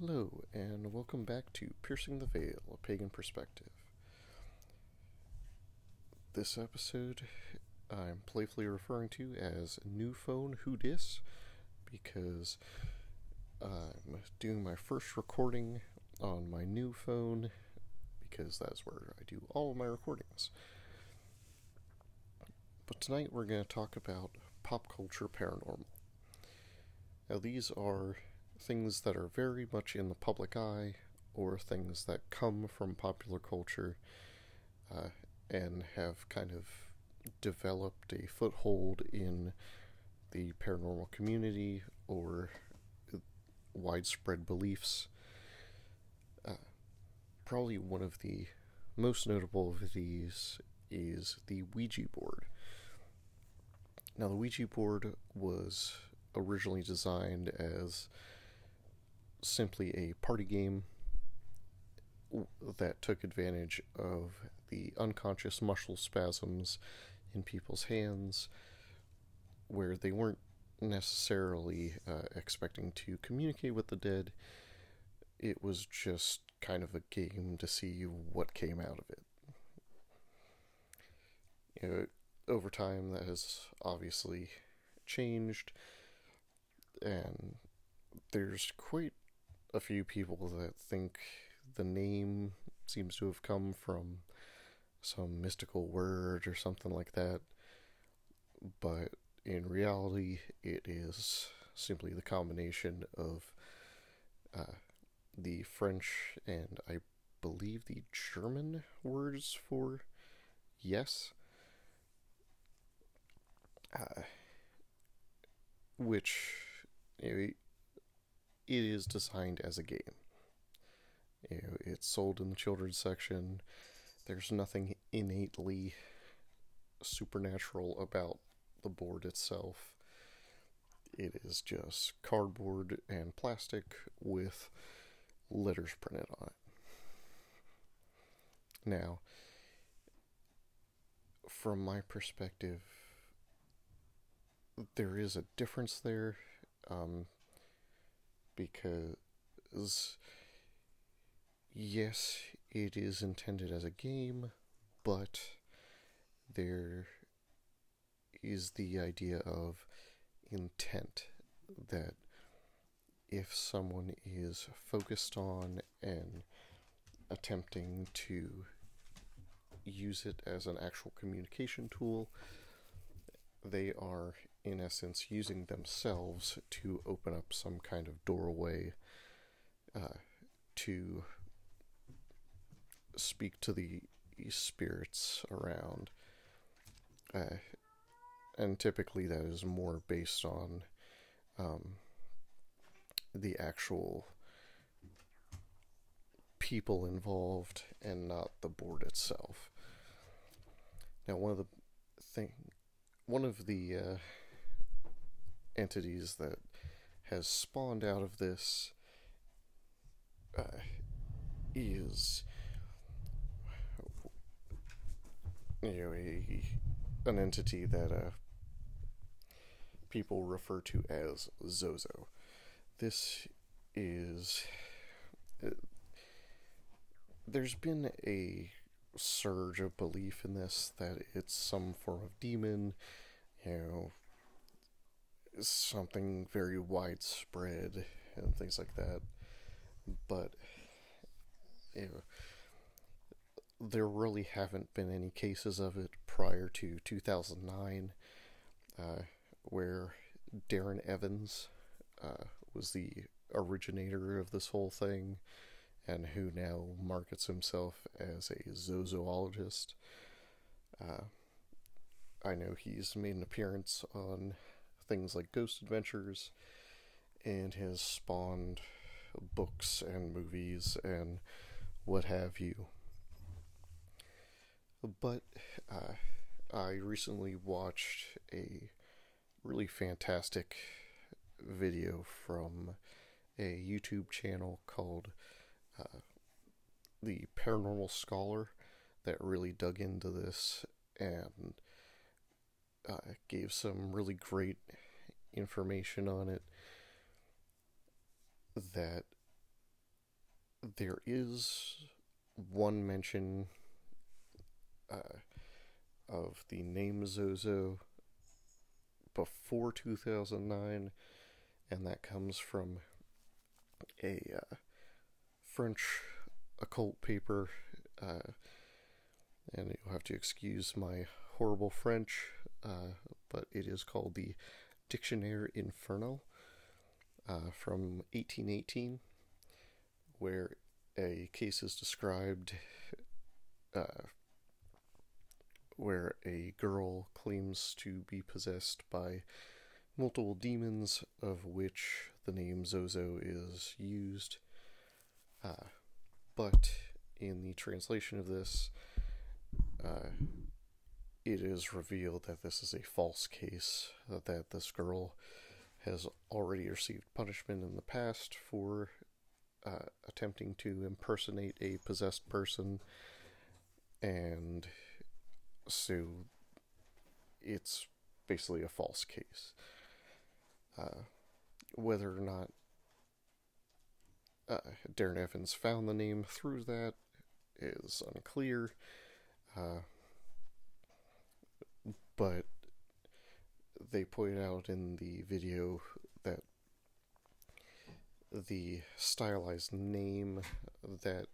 Hello, and welcome back to Piercing the Veil, a pagan perspective. This episode I'm playfully referring to as New Phone Who Dis because I'm doing my first recording on my new phone because that's where I do all of my recordings. But tonight we're going to talk about pop culture paranormal. Now, these are things that are very much in the public eye or things that come from popular culture uh, and have kind of developed a foothold in the paranormal community or widespread beliefs. Uh, probably one of the most notable of these is the Ouija board. Now, the Ouija board was originally designed as simply a party game that took advantage of the unconscious muscle spasms in people's hands where they weren't necessarily uh, expecting to communicate with the dead. It was just kind of a game to see what came out of it. You know, over time, that has obviously changed, and there's quite a few people that think the name seems to have come from some mystical word or something like that. But in reality, it is simply the combination of uh, the French and I believe the German words for yes, uh, which it is designed as a game. You know, it's sold in the children's section. There's nothing innately supernatural about the board itself. It is just cardboard and plastic with letters printed on it. Now, from my perspective, there is a difference there. Um, because yes, it is intended as a game, but there is the idea of intent that if someone is focused on and attempting to use it as an actual communication tool, they are in essence, using themselves to open up some kind of doorway uh, to speak to the spirits around. Uh, and typically, that is more based on um, the actual people involved and not the board itself. Now, one of the thing, one of the uh, entities that has spawned out of this uh, is you know a, an entity that uh, people refer to as Zozo. This is uh, there's been a surge of belief in this that it's some form of demon, you know, something very widespread and things like that. But you know, there really haven't been any cases of it prior to 2009, uh, where Darren Evans uh, was the originator of this whole thing and who now markets himself as a Zozologist. Uh, I know he's made an appearance on things like Ghost Adventures and has spawned books and movies and what have you. But uh, I recently watched a really fantastic video from a YouTube channel called uh, The Paranormal Scholar that really dug into this and uh, gave some really great information on it that there is one mention uh, of the name Zozo before 2009, and that comes from a uh, French occult paper. Uh, and you'll have to excuse my horrible French, uh, but it is called the Dictionnaire Infernal uh, from 1818, where a case is described uh, where a girl claims to be possessed by multiple demons, of which the name Zozo is used. Uh, but in the translation of this, uh, it is revealed that this is a false case, that this girl has already received punishment in the past for uh, attempting to impersonate a possessed person, and so it's basically a false case. Uh, whether or not uh, Darren Evans found the name through that is unclear. Uh, but they point out in the video that the stylized name that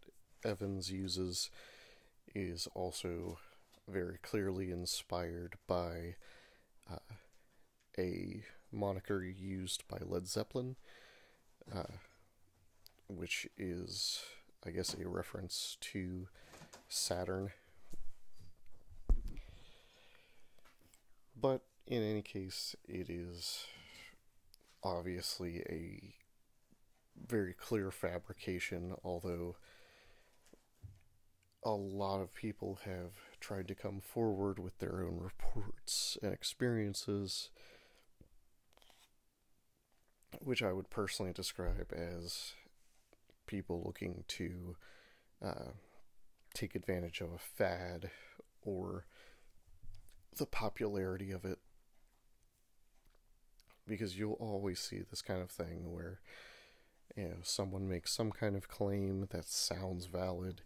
Evans uses is also very clearly inspired by uh, a moniker used by Led Zeppelin, uh, which is, I guess, a reference to Saturn. But in any case, it is obviously a very clear fabrication, although a lot of people have tried to come forward with their own reports and experiences, which I would personally describe as people looking to uh, take advantage of a fad or the popularity of it. Because you'll always see this kind of thing where you know, someone makes some kind of claim that sounds valid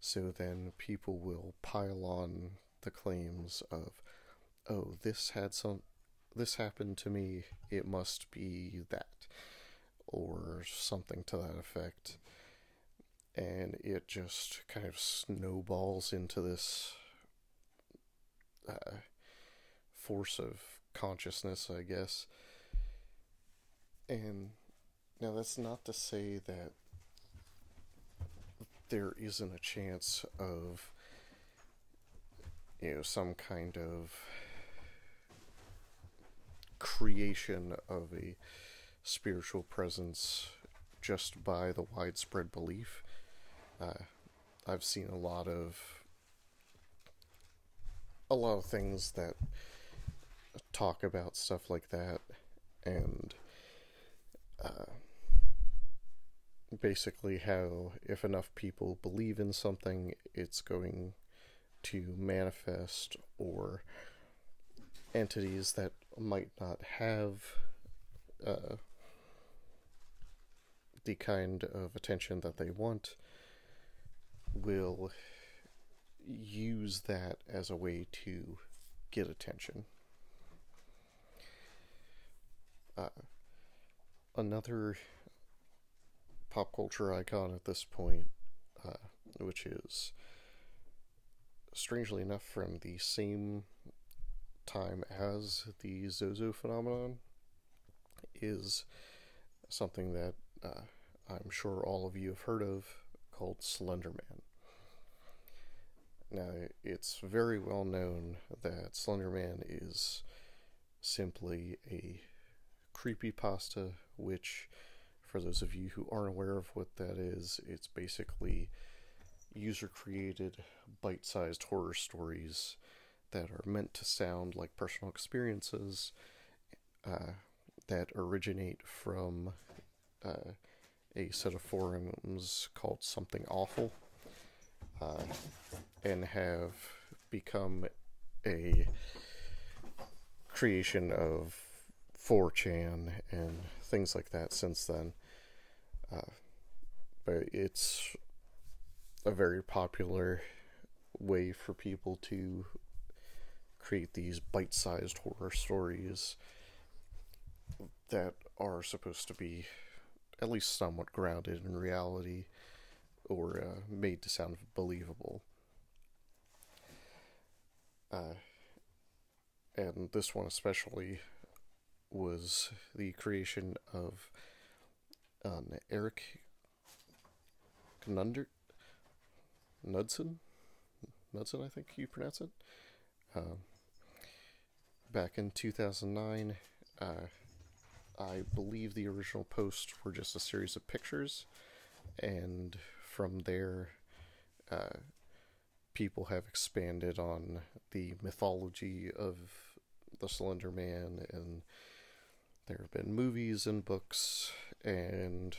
so then people will pile on the claims of, oh, this had some, this happened to me, it must be that, or something to that effect. And it just kind of snowballs into this uh, force of consciousness, I guess. And now that's not to say that there isn't a chance of you know some kind of creation of a spiritual presence just by the widespread belief. Uh, I've seen a lot of a lot of things that talk about stuff like that, and uh, basically how if enough people believe in something, it's going to manifest, or entities that might not have uh, the kind of attention that they want will use that as a way to get attention. Uh, another pop culture icon at this point, uh, which is strangely enough from the same time as the Zozo phenomenon, is something that uh, I'm sure all of you have heard of called Slenderman. Now, it's very well known that Slenderman is simply a creepy pasta which for those of you who aren't aware of what that is, it's basically user created bite sized horror stories that are meant to sound like personal experiences uh, that originate from uh, a set of forums called Something Awful uh, and have become a creation of 4chan and things like that since then. Uh, but it's a very popular way for people to create these bite sized horror stories that are supposed to be at least somewhat grounded in reality or uh, made to sound believable. Uh, and this one especially was the creation of um, Eric Knunder Knudsen Knudsen I think you pronounce it um, back in 2009 uh, I believe the original posts were just a series of pictures and from there uh, people have expanded on the mythology of the Slender Man, and there have been movies and books and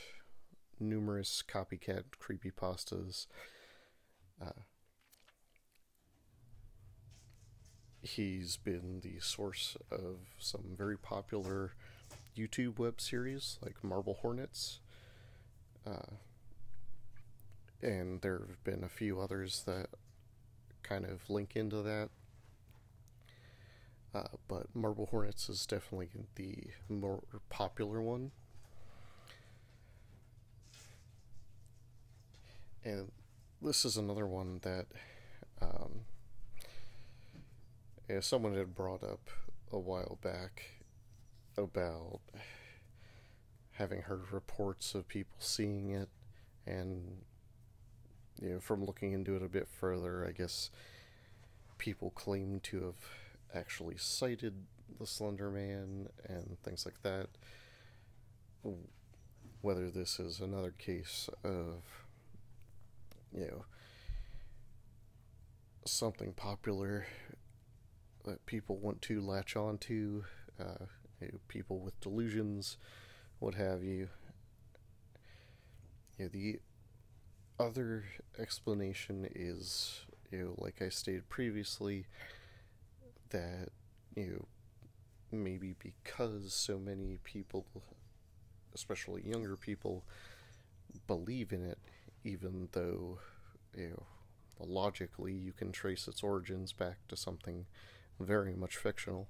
numerous copycat creepypastas. Uh, he's been the source of some very popular YouTube web series like Marble Hornets. Uh, and there have been a few others that kind of link into that. Uh, but Marble Hornets is definitely the more popular one. And this is another one that um, someone had brought up a while back about having heard reports of people seeing it and you know, from looking into it a bit further, I guess people claim to have actually sighted the Slender Man and things like that. Whether this is another case of, you know, something popular that people want to latch on to, uh, you know, people with delusions, what have you. You know, the other explanation is, you know, like I stated previously, that, you know, maybe because so many people, especially younger people, believe in it, even though, you know, logically you can trace its origins back to something very much fictional.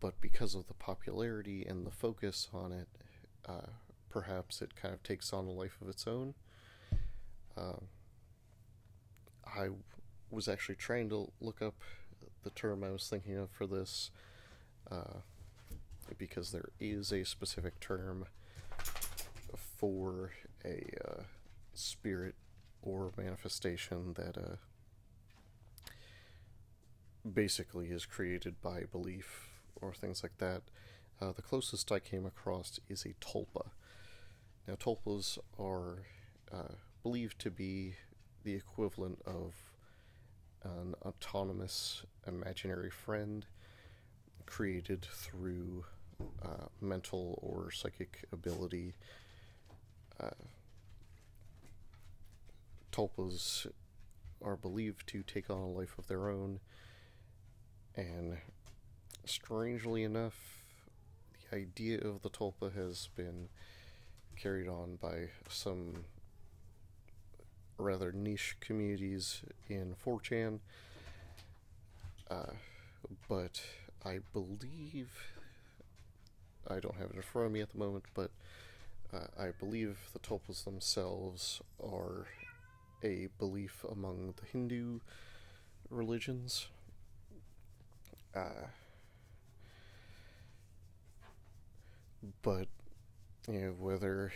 But because of the popularity and the focus on it, uh, perhaps it kind of takes on a life of its own. Um, I was actually trying to look up the term I was thinking of for this uh, because there is a specific term for a uh, spirit or manifestation that uh, basically is created by belief or things like that. Uh, the closest I came across is a tulpa. Now, tulpas are uh, believed to be the equivalent of an autonomous imaginary friend created through uh, mental or psychic ability. Uh, tulpas are believed to take on a life of their own, and strangely enough, the idea of the tulpa has been carried on by some rather niche communities in 4chan. Uh, but I believe, I don't have it in front of me at the moment, but uh, I believe the tulpas themselves are a belief among the Hindu religions. Uh, but you know whether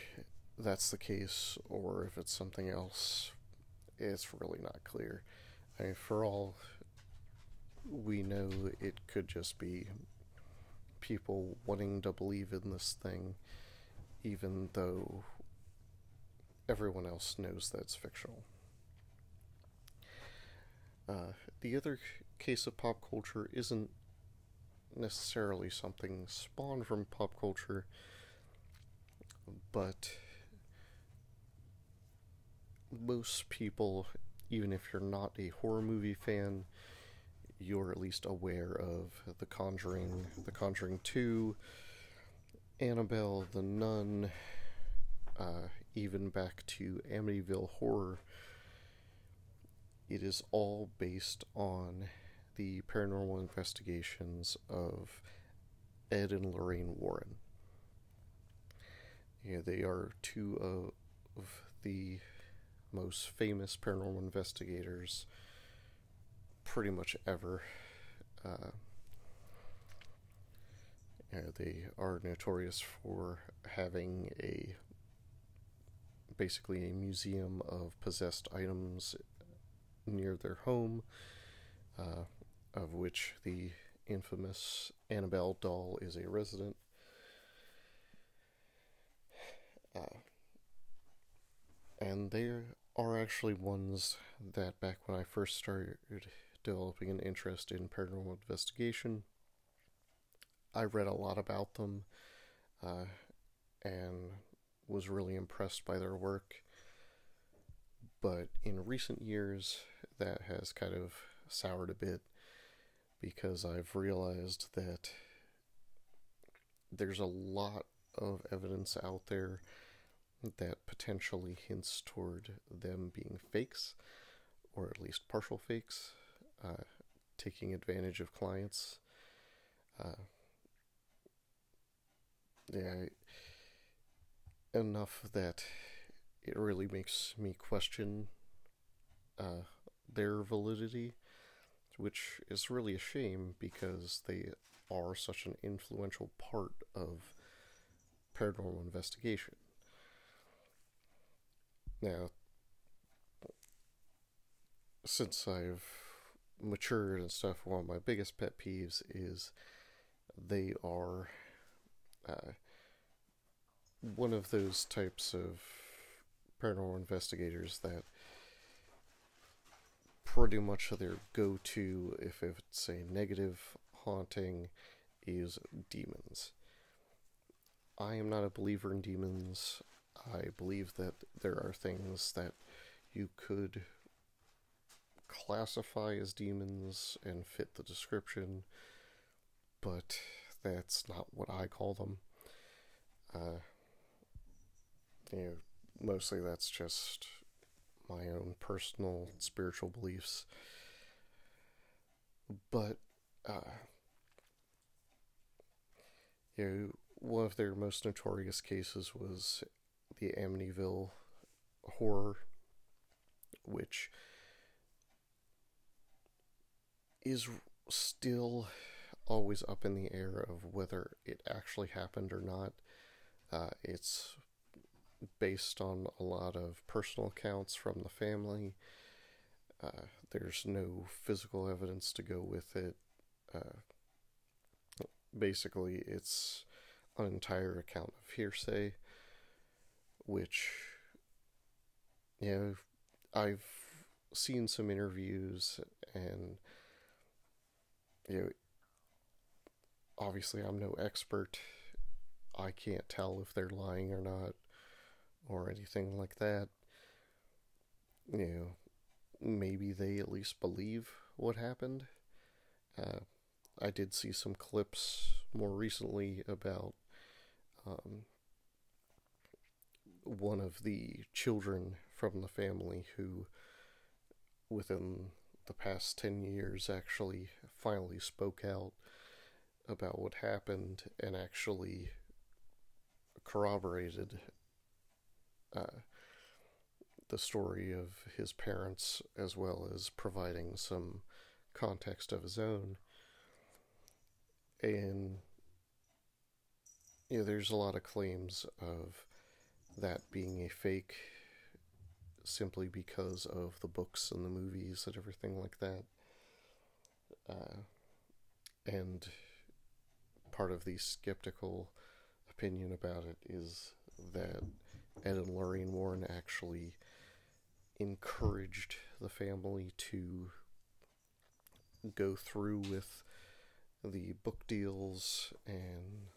that's the case or if it's something else, it's really not clear. I mean, for all we know, it could just be people wanting to believe in this thing, even though everyone else knows that it's fictional. Uh, the other case of pop culture isn't necessarily something spawned from pop culture, but most people, even if you're not a horror movie fan, you're at least aware of The Conjuring, The Conjuring 2, Annabelle, The Nun, uh, even back to Amityville Horror, it is all based on the paranormal investigations of Ed and Lorraine Warren. Yeah, they are two of the most famous paranormal investigators pretty much ever. Uh, yeah, they are notorious for having a basically a museum of possessed items near their home, uh, of which the infamous Annabelle doll is a resident. Uh, and they are actually ones that back when I first started developing an interest in paranormal investigation, I read a lot about them uh, and was really impressed by their work. But in recent years, that has kind of soured a bit because I've realized that there's a lot of evidence out there that potentially hints toward them being fakes, or at least partial fakes, uh, taking advantage of clients. Uh, yeah, enough that it really makes me question uh, their validity, which is really a shame because they are such an influential part of paranormal investigation. Now, since I've matured and stuff, one of my biggest pet peeves is they are uh, one of those types of paranormal investigators that pretty much their go to, if it's a negative haunting, is demons. I am not a believer in demons. I believe that there are things that you could classify as demons and fit the description, but that's not what I call them. Uh, you know, mostly that's just my own personal spiritual beliefs. But, uh, you know, one of their most notorious cases was the Amityville horror, which is still always up in the air of whether it actually happened or not. Uh, it's based on a lot of personal accounts from the family. Uh, there's no physical evidence to go with it. Uh, basically, it's an entire account of hearsay which you know I've seen some interviews and you know obviously I'm no expert. I can't tell if they're lying or not or anything like that. You know maybe they at least believe what happened. Uh, I did see some clips more recently about um, one of the children from the family who, within the past 10 years, actually finally spoke out about what happened and actually corroborated uh, the story of his parents as well as providing some context of his own. And you know, there's a lot of claims of that being a fake simply because of the books and the movies and everything like that. Uh, and part of the skeptical opinion about it is that Ed and Lorraine Warren actually encouraged the family to go through with the book deals and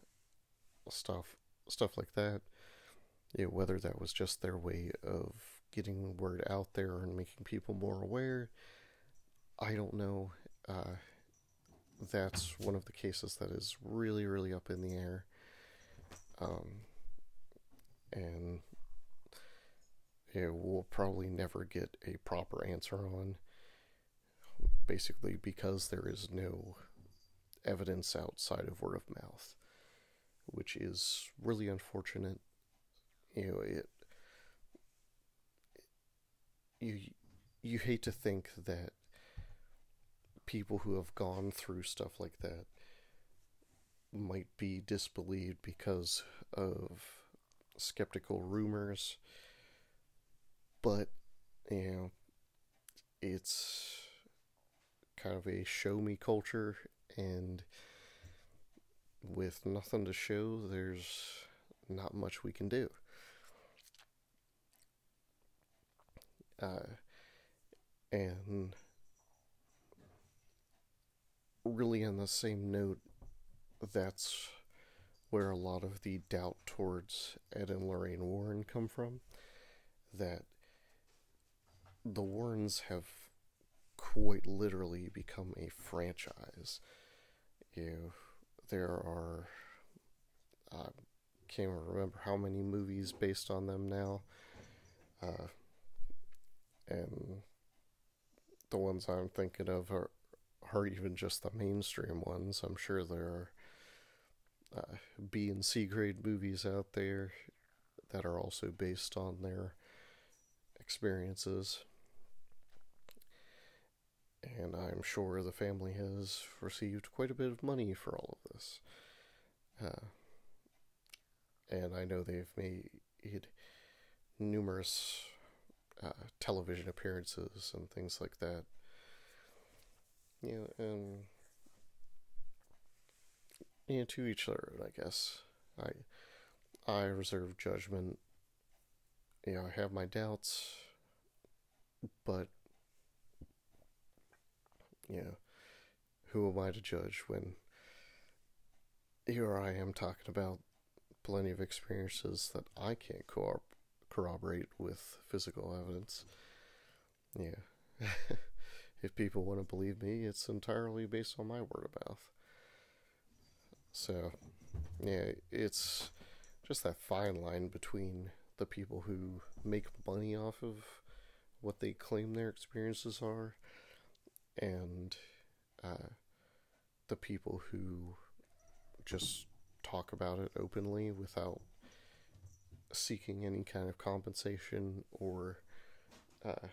stuff stuff like that you know, whether that was just their way of getting word out there and making people more aware, I don't know. Uh, that's one of the cases that is really, really up in the air. Um, and you we'll probably never get a proper answer on. Basically, because there is no evidence outside of word of mouth, which is really unfortunate. You know, it you you hate to think that people who have gone through stuff like that might be disbelieved because of skeptical rumors. But you know it's kind of a show me culture and with nothing to show there's not much we can do uh, and really on the same note that's where a lot of the doubt towards ed and lorraine warren come from that the Warrens have quite literally become a franchise. You there are I can't remember how many movies based on them now, uh, and the ones I'm thinking of are are even just the mainstream ones. I'm sure there are uh, B and C grade movies out there that are also based on their experiences and I'm sure the family has received quite a bit of money for all of this. Uh, and I know they've made numerous uh, television appearances and things like that. You know, and you know, to each other, I guess. I I reserve judgment. You know, I have my doubts, but you know, who am I to judge when here I am talking about plenty of experiences that I can't co- corroborate with physical evidence. Yeah. if people want to believe me, it's entirely based on my word of mouth. So, yeah, it's just that fine line between the people who make money off of what they claim their experiences are and uh, the people who just talk about it openly without seeking any kind of compensation or uh,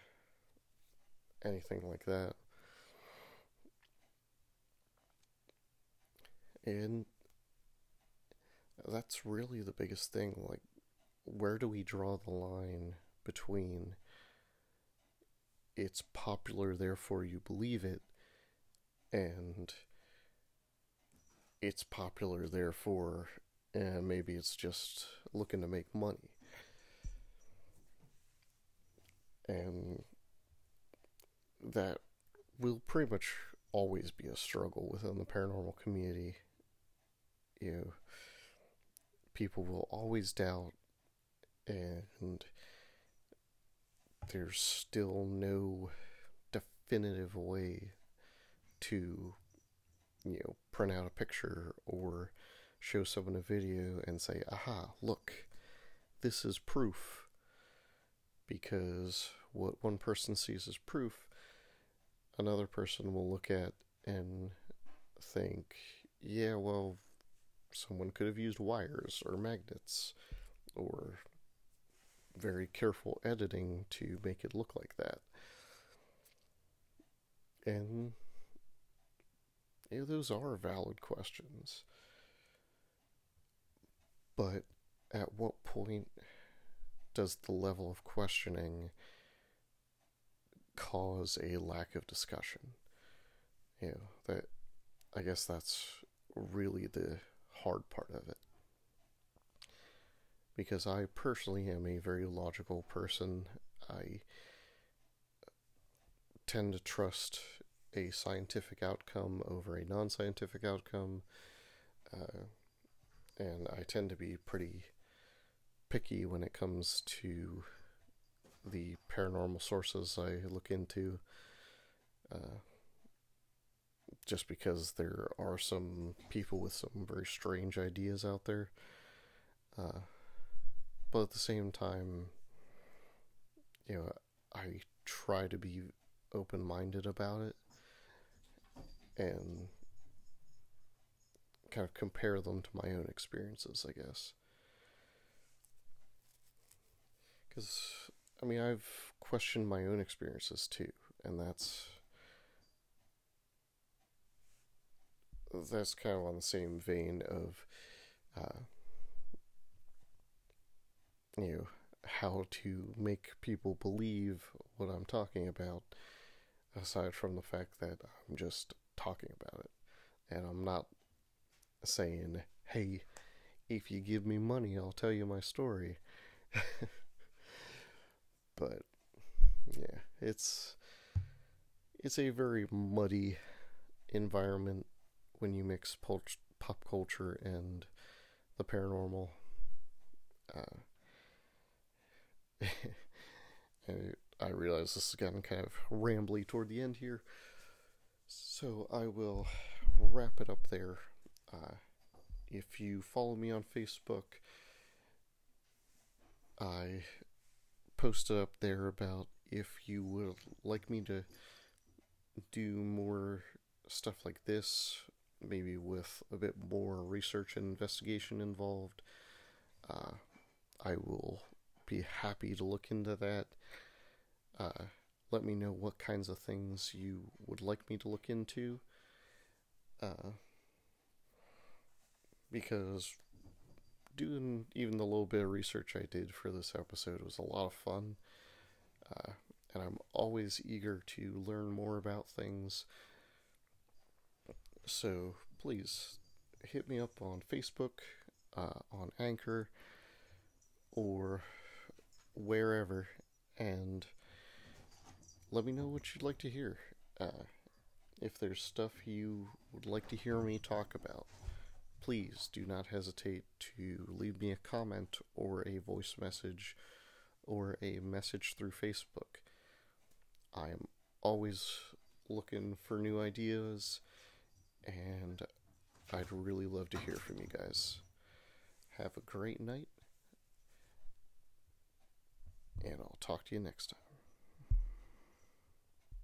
anything like that. And that's really the biggest thing. Like, where do we draw the line between it's popular, therefore you believe it, and it's popular, therefore, and maybe it's just looking to make money. And that will pretty much always be a struggle within the paranormal community. You know, people will always doubt and there's still no definitive way to, you know, print out a picture or show someone a video and say, aha, look, this is proof. Because what one person sees as proof, another person will look at and think, yeah, well, someone could have used wires or magnets or very careful editing to make it look like that. And yeah, those are valid questions. But at what point does the level of questioning cause a lack of discussion? You know, that I guess that's really the hard part of it because I personally am a very logical person. I tend to trust a scientific outcome over a non scientific outcome, uh, and I tend to be pretty picky when it comes to the paranormal sources I look into. Uh, just because there are some people with some very strange ideas out there. Uh, but at the same time, you know, I try to be open minded about it and kind of compare them to my own experiences, I guess. Because, I mean, I've questioned my own experiences too, and that's. That's kind of on the same vein of, uh, you know, how to make people believe what I'm talking about, aside from the fact that I'm just talking about it. And I'm not saying, hey, if you give me money, I'll tell you my story. but yeah, it's it's a very muddy environment when you mix pop culture and the paranormal. Uh, I realize this is getting kind of rambly toward the end here, so I will wrap it up there. Uh, if you follow me on Facebook, I posted up there about if you would like me to do more stuff like this, maybe with a bit more research and investigation involved. Uh, I will be happy to look into that. Uh, let me know what kinds of things you would like me to look into. Uh, because doing even the little bit of research I did for this episode was a lot of fun. Uh, and I'm always eager to learn more about things. So please hit me up on Facebook, uh, on Anchor, or wherever, and let me know what you'd like to hear. Uh, if there's stuff you would like to hear me talk about, please do not hesitate to leave me a comment or a voice message or a message through Facebook. I am always looking for new ideas, and I'd really love to hear from you guys. Have a great night, and I'll talk to you next time.